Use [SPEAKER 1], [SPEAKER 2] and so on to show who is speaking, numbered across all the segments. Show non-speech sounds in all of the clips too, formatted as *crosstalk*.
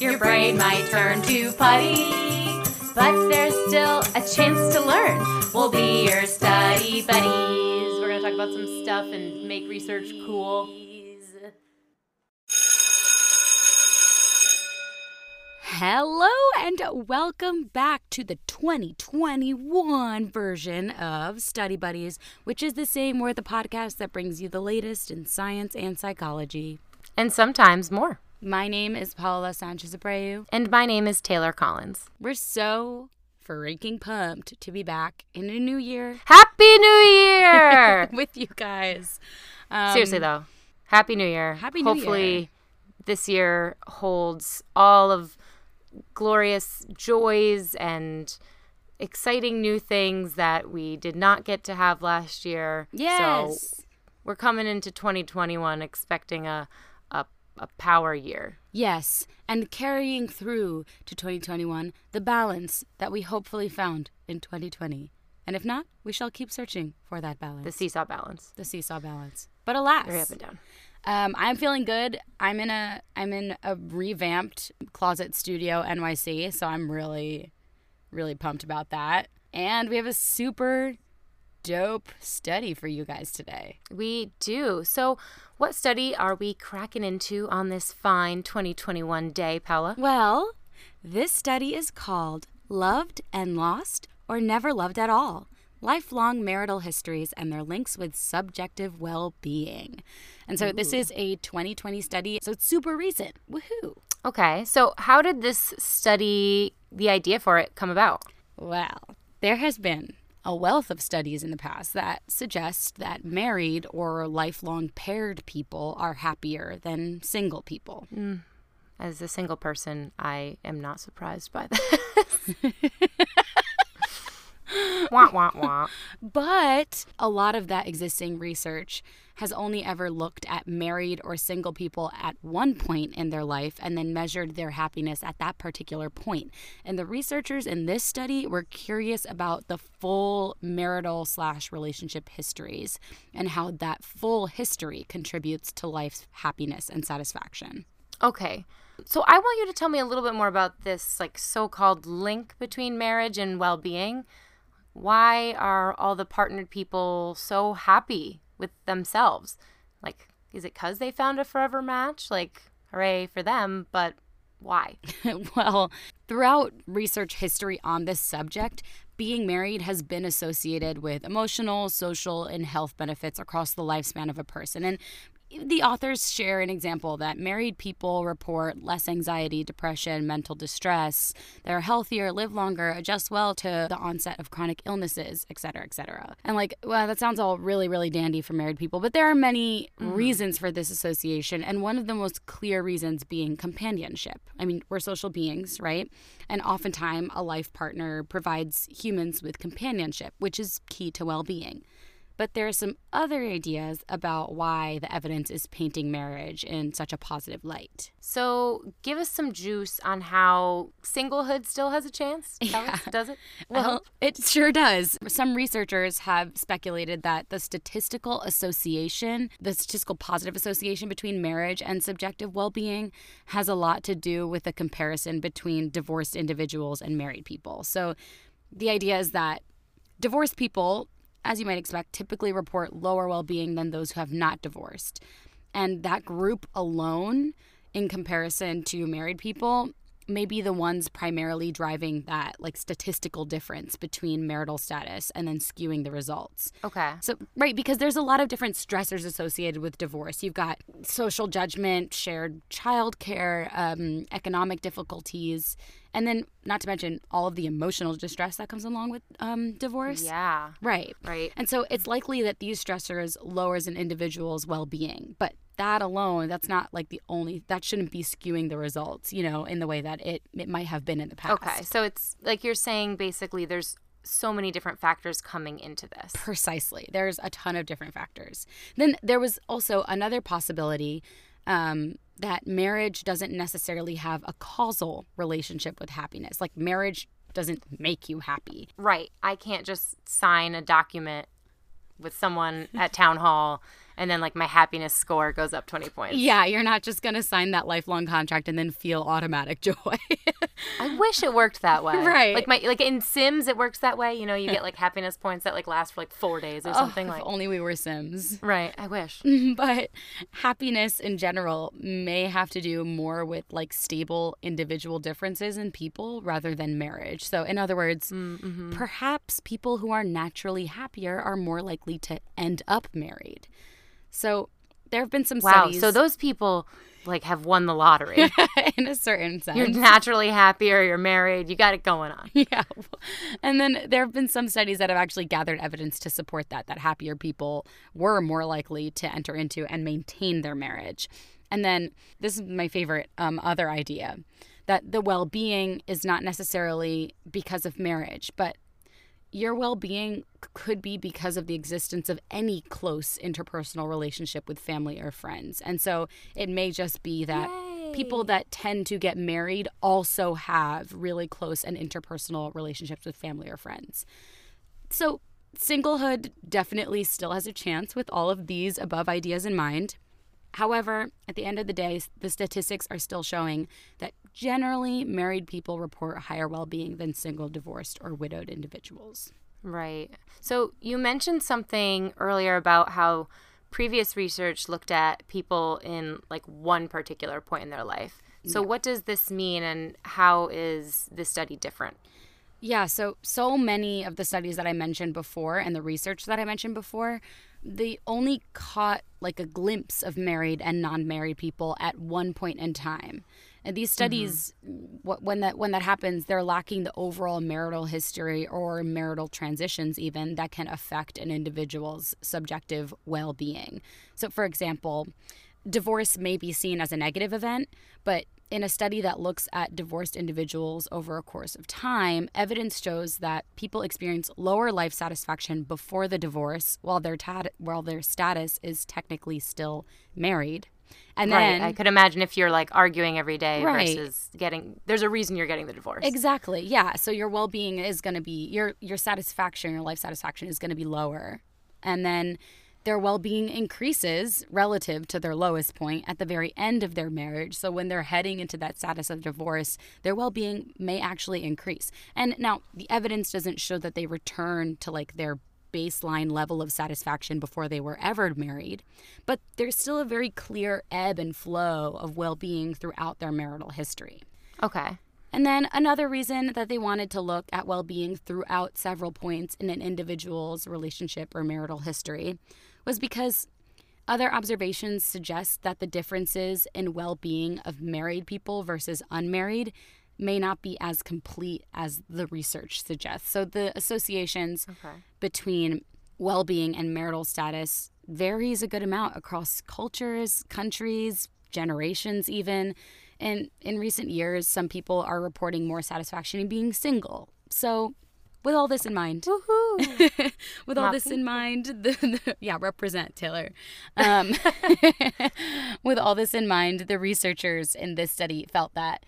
[SPEAKER 1] Your brain might turn to putty, but there's still a chance to learn. We'll be your study buddies. We're gonna talk about some stuff and make research cool.
[SPEAKER 2] Hello and welcome back to the 2021 version of Study Buddies, which is the same word the podcast that brings you the latest in science and psychology.
[SPEAKER 1] And sometimes more.
[SPEAKER 2] My name is Paola Sanchez Abreu.
[SPEAKER 1] And my name is Taylor Collins.
[SPEAKER 2] We're so freaking pumped to be back in a new year
[SPEAKER 1] Happy New Year! *laughs*
[SPEAKER 2] with you guys. Um,
[SPEAKER 1] Seriously though, Happy New Year.
[SPEAKER 2] Happy New
[SPEAKER 1] Hopefully
[SPEAKER 2] Year.
[SPEAKER 1] this year holds all of glorious joys and exciting new things that we did not get to have last year. So
[SPEAKER 2] Yes.
[SPEAKER 1] we're coming into 2021 expecting a a, power year.
[SPEAKER 2] Yes, and carrying through to 2021 the balance that we hopefully found in 2020. And if not, we shall keep searching for that balance.
[SPEAKER 1] The seesaw balance.
[SPEAKER 2] the seesaw balance. But alas,
[SPEAKER 1] Very up and down.
[SPEAKER 2] um, I'm feeling good. I'm in a I'm in a revamped closet studio NYC, so I'm really, really pumped about that. And we have a super dope study for you guys today.
[SPEAKER 1] We do. So, what study are we cracking into on this fine 2021 day, Paola?
[SPEAKER 2] Well, this study is called Loved and Lost or Never Loved at All Lifelong Marital Histories and Their Links with Subjective Well Being. And so this is a 2020 study, so it's super recent. Woohoo!
[SPEAKER 1] Okay, so how did this study, the idea for it, come about?
[SPEAKER 2] Well, there has been a wealth of studies in the past that suggest that married or lifelong paired people are happier than single people. Mm.
[SPEAKER 1] As a single person, I am not surprised by this. *laughs* wah, wah, wah.
[SPEAKER 2] But a lot of that existing research has only ever looked at married or single people at one point in their life and then measured their happiness at that particular point. And the researchers in this study were curious about the full marital slash relationship histories and how that full history contributes to life's happiness and satisfaction.
[SPEAKER 1] Okay, so I want you to tell me a little bit more about this, like, so called link between marriage and well being. Why are all the partnered people so happy with themselves? Like, is it because they found a forever match? Like, hooray for them, but why? *laughs*
[SPEAKER 2] well, throughout research history on this subject, being married has been associated with emotional, social, and health benefits across the lifespan of a person. And the authors share an example that married people report less anxiety, depression, mental distress. They're healthier, live longer, adjust well to the onset of chronic illnesses, et cetera, et cetera. And like, well, that sounds all really, really dandy for married people, but there are many mm-hmm. reasons for this association. And one of the most clear reasons being companionship. I mean, we're social beings, right? And oftentimes a life partner provides humans with companionship, which is key to well being. But there are some other ideas about why the evidence is painting marriage in such a positive light.
[SPEAKER 1] So, give us some juice on how singlehood still has a chance. *laughs* Tell us, does it?
[SPEAKER 2] Well, it sure does. Some researchers have speculated that the statistical association, the statistical positive association between marriage and subjective well being, has a lot to do with the comparison between divorced individuals and married people. So the idea is that divorced people, as you might expect, typically report lower well being than those who have not divorced. And that group alone, in comparison to married people, may be the ones primarily driving that like statistical difference between marital status and then skewing the results.
[SPEAKER 1] okay.
[SPEAKER 2] So, right, because there's a lot of different stressors associated with divorce. You've got social judgment, shared childcare, um, economic difficulties, and then not to mention all of the emotional distress that comes along with um, divorce.
[SPEAKER 1] Yeah.
[SPEAKER 2] Right.
[SPEAKER 1] Right.
[SPEAKER 2] And so it's likely that these stressors lowers an individual's well-being, but that alone, that's not like the only that shouldn't be skewing the results, you know, in the way that it it might have been in the past.
[SPEAKER 1] Okay. So, it's like you're saying basically there's so many different factors coming into this.
[SPEAKER 2] Precisely. There's a ton of different factors. Then there was also another possibility um, that marriage doesn't necessarily have a causal relationship with happiness. Like marriage doesn't make you happy.
[SPEAKER 1] Right. I can't just sign a document with someone at town hall and then like my happiness score goes up 20 points.
[SPEAKER 2] Yeah, you're not just going to sign that lifelong contract and then feel automatic *laughs* joy.
[SPEAKER 1] I wish it worked that *laughs* way.
[SPEAKER 2] Right.
[SPEAKER 1] Like my like in Sims it works that way. You know, you get like happiness points that like last for like 4 days or something
[SPEAKER 2] oh,
[SPEAKER 1] like
[SPEAKER 2] only we were Sims.
[SPEAKER 1] Right, I wish. *laughs*
[SPEAKER 2] but happiness in general may have to do more with like stable individual differences in people rather than marriage. So, in other words,
[SPEAKER 1] Mm-hmm.
[SPEAKER 2] perhaps people who are naturally happier are more likely to end up married. So, there have been some
[SPEAKER 1] Wow.
[SPEAKER 2] studies
[SPEAKER 1] So those people like have won the lottery. *laughs*
[SPEAKER 2] in a certain sense.
[SPEAKER 1] you're naturally happier, you're married, you got it going on. *laughs*
[SPEAKER 2] Yeah. And then there have been some studies that have actually gathered evidence to support that, that happier people were more likely to enter into and maintain their marriage. And then this is my favorite um, other idea that the well being is not necessarily because of marriage, but your well being could be because of the existence of any close interpersonal relationship with family or friends. And so it may just be that people that tend to get married also have really close and interpersonal relationships with family or friends. So singlehood definitely still has a chance with all of these above ideas in mind. However, at the end of the day, the statistics are still showing that generally married people report higher well being than single, divorced, or widowed individuals.
[SPEAKER 1] Right. So you mentioned something earlier about how previous research looked at people in like one particular point in their life. So what does this mean and how is this study different?
[SPEAKER 2] Yeah, so so many of the studies that I mentioned before and the research that I mentioned before, they only caught like a glimpse of married and non-married people at one point in time. And these mm-hmm. studies wh- when that when that happens, they're lacking the overall marital history or marital transitions even that can affect an individual's subjective well-being. So for example, divorce may be seen as a negative event, but in a study that looks at divorced individuals over a course of time, evidence shows that people experience lower life satisfaction before the divorce while their tat- while their status is technically still married. And
[SPEAKER 1] right.
[SPEAKER 2] then
[SPEAKER 1] I could imagine if you're like arguing every day
[SPEAKER 2] Right.
[SPEAKER 1] versus getting there's a reason you're getting the divorce.
[SPEAKER 2] Exactly. Yeah. So your well-being is going to be your your satisfaction, your life satisfaction is going to be lower. And then their well-being increases relative to their lowest point at the very end of their marriage. So when they're heading into that status of divorce, their well-being may actually increase. And now the evidence doesn't show that they return to like their baseline level of satisfaction before they were ever married, but there's still a very clear ebb and flow of well-being throughout their marital history.
[SPEAKER 1] Okay.
[SPEAKER 2] And then another reason that they wanted to look at well being throughout several points in an individual's relationship or marital history was because other observations suggest that the differences in well being of married people versus unmarried may not be as complete as the research suggests. So the associations
[SPEAKER 1] Okay.
[SPEAKER 2] between well being and marital status varies a good amount across cultures, countries, generations, even. And in recent years, some people are reporting more satisfaction in being single. So, with all this in mind,
[SPEAKER 1] Woohoo. *laughs*
[SPEAKER 2] with all this in mind, *laughs* the, the- yeah, represent Taylor. Um, *laughs* with all this in mind, the researchers in this study felt that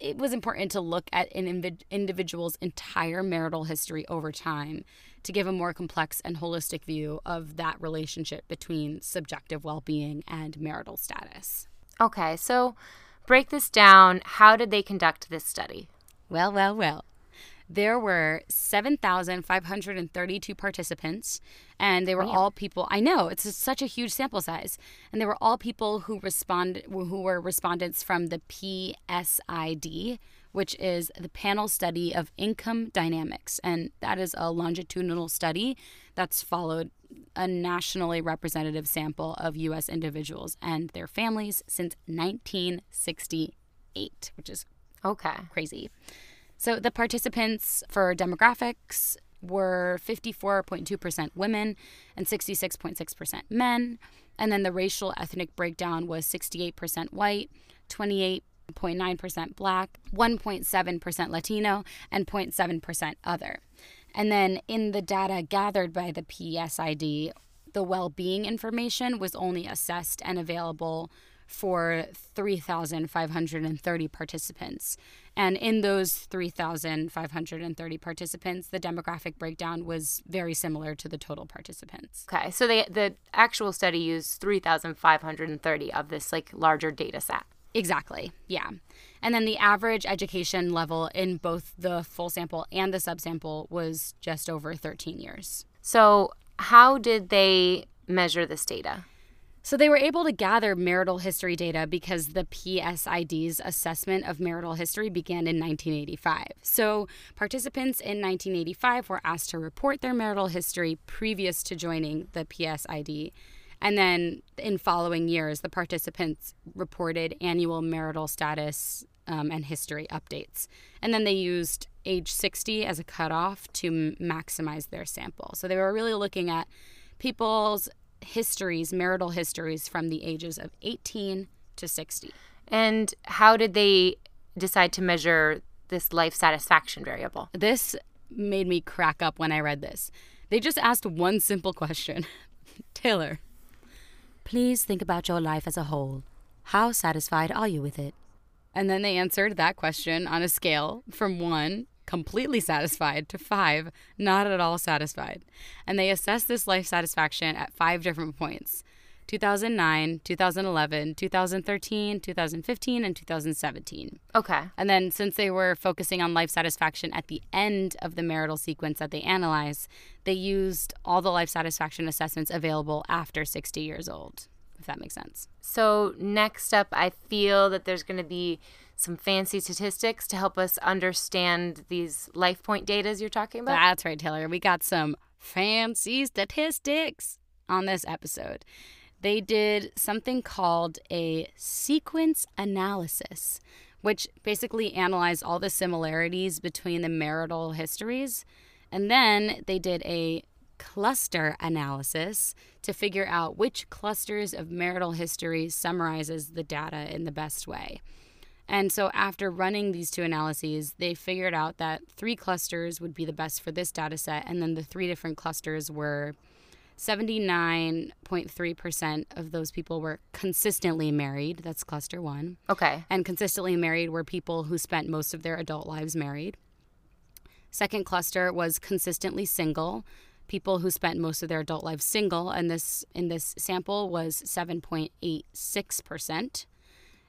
[SPEAKER 2] it was important to look at an invi- individual's entire marital history over time to give a more complex and holistic view of that relationship between subjective well-being and marital status.
[SPEAKER 1] okay. So break this down. How did they conduct this study?
[SPEAKER 2] Well, well, well. There were 7,532 participants, and they were all people. I know it's such a huge sample size, and they were all people who respond who were respondents from the PSID, which is the Panel Study of Income Dynamics, and that is a longitudinal study that's followed a nationally representative sample of U.S. individuals and their families since 1968, which is
[SPEAKER 1] Okay.
[SPEAKER 2] crazy. So the participants for demographics were 54.2% women and 66.6% men. And then the racial ethnic breakdown was 68% white, 28.9% black, 1.7% Latino, and 0.7% other. And then in the data gathered by the PSID, the well being information was only assessed and available for 3,530 participants. And in those 3,530 participants, the demographic breakdown was very similar to the total participants.
[SPEAKER 1] Okay, so they, the actual study used 3,530 of this like larger data set.
[SPEAKER 2] Exactly. Yeah. And then the average education level in both the full sample and the subsample was just over 13 years.
[SPEAKER 1] So, how did they measure this data?
[SPEAKER 2] So they were able to gather marital history data because the PSID's assessment of marital history began in 1985. So participants in 1985 were asked to report their marital history previous to joining the PSID. And then in following years, the participants reported annual marital status um, and history updates. And then they used age 60 as a cutoff to maximize their sample. So they were really looking at people's histories, marital histories from the ages of 18 to 60.
[SPEAKER 1] And how did they decide to measure this life satisfaction variable?
[SPEAKER 2] This made me crack up when I read this. They just asked one simple question *laughs* Taylor, please think about your life as a whole. How satisfied are you with it? And then they answered that question on a scale from one completely satisfied to five, not at all satisfied. And they assessed this life satisfaction at five different points 2009, 2011, 2013, 2015, and 2017.
[SPEAKER 1] Okay.
[SPEAKER 2] And then, since they were focusing on life satisfaction at the end of the marital sequence that they analyzed, they used all the life satisfaction assessments available after 60 years old, if that makes sense.
[SPEAKER 1] So, next up, I feel that there's going to be some fancy statistics to help us understand these life point data you're talking about?
[SPEAKER 2] That's right, Taylor. We got some fancy statistics on this episode. They did something called a sequence analysis, which basically analyzed all the similarities between the marital histories. And then they did a cluster analysis to figure out which clusters of marital history summarizes the data in the best way. And so, after running these two analyses, they figured out that three clusters would be the best for this data set. And then the three different clusters were 79.3% of those people were consistently married. That's cluster one.
[SPEAKER 1] Okay.
[SPEAKER 2] And consistently married were people who spent most of their adult lives married. Second cluster was consistently single, people who spent most of their adult lives single, and this in this sample was 7.86%.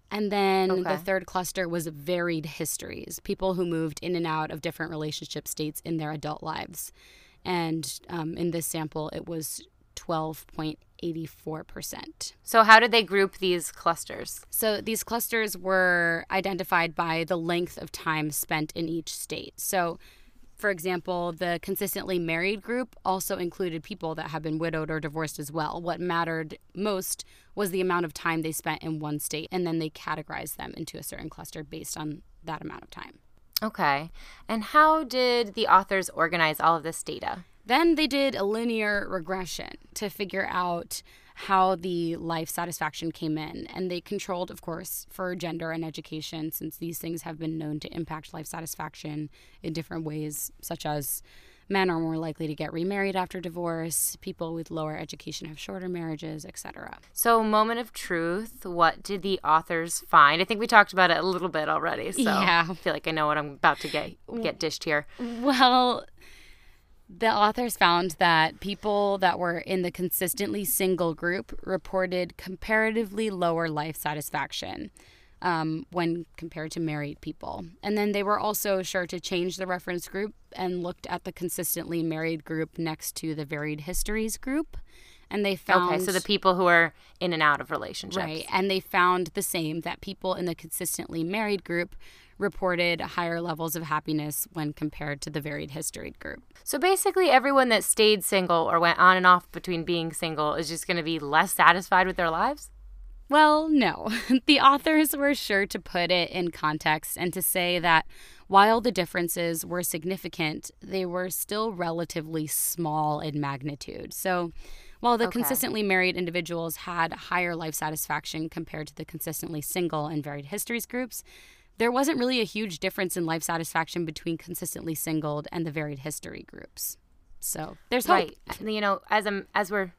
[SPEAKER 2] And then okay. the third cluster was varied histories, people who moved in and out of different relationship states in their adult lives. And um, in this sample, it was 12.84%.
[SPEAKER 1] So, how did they group these clusters?
[SPEAKER 2] So, these clusters were identified by the length of time spent in each state. So, for example, the consistently married group also included people that have been widowed or divorced as well. What mattered most was the amount of time they spent in one state, and then they categorized them into a certain cluster based on that amount of time.
[SPEAKER 1] Okay. And how did the authors organize all of this data?
[SPEAKER 2] Then they did a linear regression to figure out how the life satisfaction came in. And they controlled, of course, for gender and education, since these things have been known to impact life satisfaction in different ways, such as men are more likely to get remarried after divorce, people with lower education have shorter marriages, etc.
[SPEAKER 1] So, moment of truth, what did the authors find? I think we talked about it a little bit already, so yeah. I feel like I know what I'm about to get get dished here.
[SPEAKER 2] Well, the authors found that people that were in the consistently single group reported comparatively lower life satisfaction um, when compared to married people. And then they were also sure to change the reference group and looked at the consistently married group next to the varied histories group. And they found.
[SPEAKER 1] Okay, so the people who are in and out of relationships.
[SPEAKER 2] Right. And they found the same that people in the consistently married group reported higher levels of happiness when compared to the varied history group.
[SPEAKER 1] So basically, everyone that stayed single or went on and off between being single is just going to be less satisfied with their lives?
[SPEAKER 2] Well, no. *laughs* The authors were sure to put it in context and to say that while the differences were significant, they were still relatively small in magnitude. So, while the okay. consistently married individuals had higher life satisfaction compared to the consistently single and varied histories groups, there wasn't really a huge difference in life satisfaction between consistently singled and the varied history groups. So there's hope.
[SPEAKER 1] Right. You know, as I'm as we're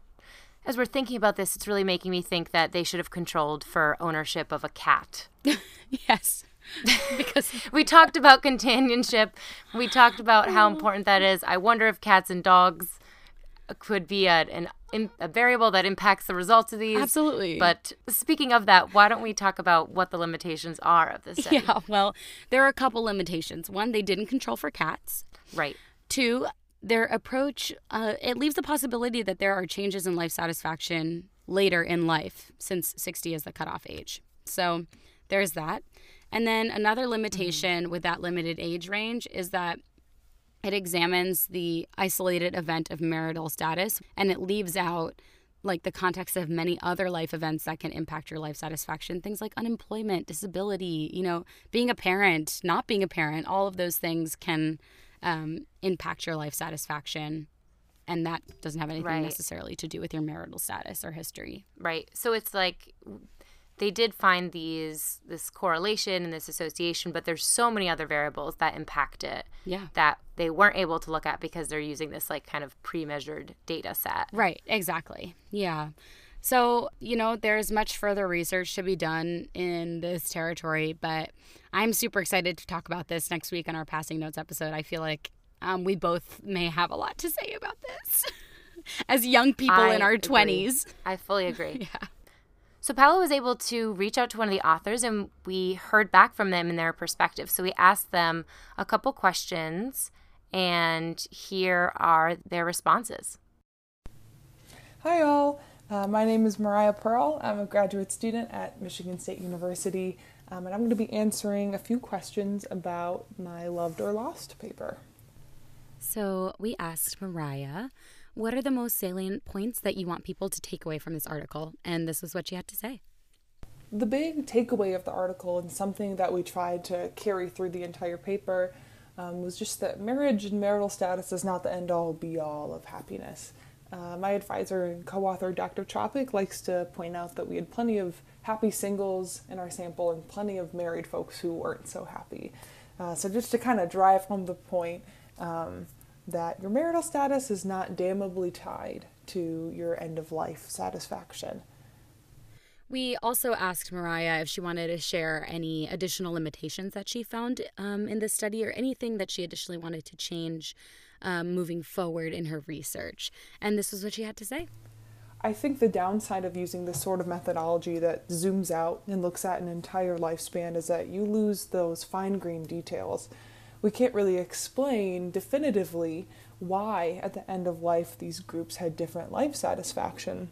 [SPEAKER 1] as we're thinking about this, it's really making me think that they should have controlled for ownership of a cat. *laughs*
[SPEAKER 2] yes. *laughs*
[SPEAKER 1] because we talked about companionship. We talked about how oh. important that is. I wonder if cats and dogs could be a, an, a variable that impacts the results of these.
[SPEAKER 2] Absolutely.
[SPEAKER 1] But speaking of that, why don't we talk about what the limitations are of this *laughs* study?
[SPEAKER 2] Yeah, well, there are a couple limitations. One, they didn't control for cats.
[SPEAKER 1] Right.
[SPEAKER 2] Two, their approach, uh, it leaves the possibility that there are changes in life satisfaction later in life, since 60 is the cutoff age. So there's that. And then another limitation mm-hmm. with that limited age range is that it examines the isolated event of marital status and it leaves out like the context of many other life events that can impact your life satisfaction. Things like unemployment disability you know being a parent not being a parent all of those things can um, impact your life satisfaction. And that doesn't have anything right. necessarily to do with your marital status or history.
[SPEAKER 1] Right. So it's like they did find these this correlation and this association, but there's so many other variables that impact it.
[SPEAKER 2] Yeah.
[SPEAKER 1] That they weren't able to look at because they're using this like kind of pre-measured data set.
[SPEAKER 2] Right, exactly. Yeah. So, you know, there's much further research to be done in this territory, but I'm super excited to talk about this next week on our passing notes episode. I feel like um, we both may have a lot to say about this *laughs* as young people I in our agree. 20s.
[SPEAKER 1] I fully agree. *laughs*
[SPEAKER 2] yeah.
[SPEAKER 1] So Paola was able to reach out to one of the authors and we heard back from them and their perspective. So we asked them a couple questions and here are their responses.
[SPEAKER 3] Hi, all. Uh, my name is Mariah Purol. I'm a graduate student at Michigan State University, um, and I'm going to be answering a few questions about my Loved or Lost paper.
[SPEAKER 2] So, we asked Mariah what are the most salient points that you want people to take away from this article? And this is what she had to say.
[SPEAKER 3] The big takeaway of the article, and something that we tried to carry through the entire paper, um, was just that marriage and marital status is not the end all be all of happiness. Uh, my advisor and co author, Dr. Chopik, likes to point out that we had plenty of happy singles in our sample and plenty of married folks who weren't so happy. Uh, so, just to kind of drive home the point, um, that your marital status is not damnably tied to your end of life satisfaction.
[SPEAKER 2] We also asked Mariah if she wanted to share any additional limitations that she found um, in this study or anything that she additionally wanted to change um, moving forward in her research. And this is what she had to say.
[SPEAKER 3] I think the downside of using this sort of methodology that zooms out and looks at an entire lifespan is that you lose those fine grained details we can't really explain definitively why at the end of life these groups had different life satisfaction.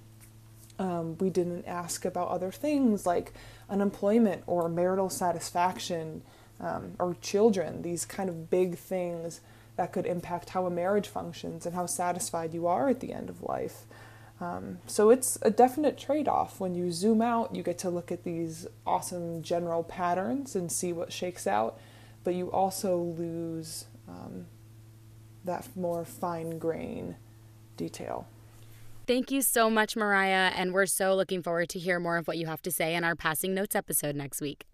[SPEAKER 3] Um, we didn't ask about other things like unemployment or marital satisfaction um, or children, these kind of big things that could impact how a marriage functions and how satisfied you are at the end of life. Um, so it's a definite trade off. When you zoom out, you get to look at these awesome general patterns and see what shakes out but you also lose um, that more fine grain detail.
[SPEAKER 2] Thank you so much, Mariah, and we're so looking forward to hear more of what you have to say in our Passing Notes episode next week.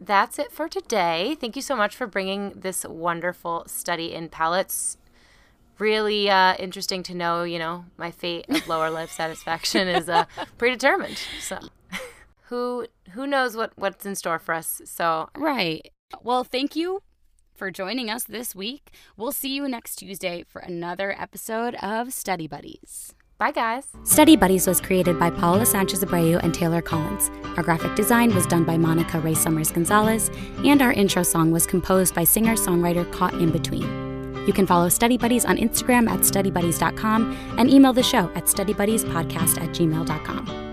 [SPEAKER 1] That's it for today. Thank you so much for bringing this wonderful study in palettes. Really uh, interesting to know, you know, my fate of lower life *laughs* satisfaction is uh, predetermined. So, *laughs* who who knows what what's in store for us? So,
[SPEAKER 2] right. Well, thank you for joining us this week. We'll see you next Tuesday for another episode of Study Buddies.
[SPEAKER 1] Bye, guys.
[SPEAKER 2] Study Buddies was created by Paola Sanchez Abreu and Taylor Collins. Our graphic design was done by Monica Ray Summers Gonzalez, and our intro song was composed by singer songwriter Caught in Between. You can follow Study Buddies on Instagram at studybuddies.com and email the show at studybuddies.podcast at gmail.com.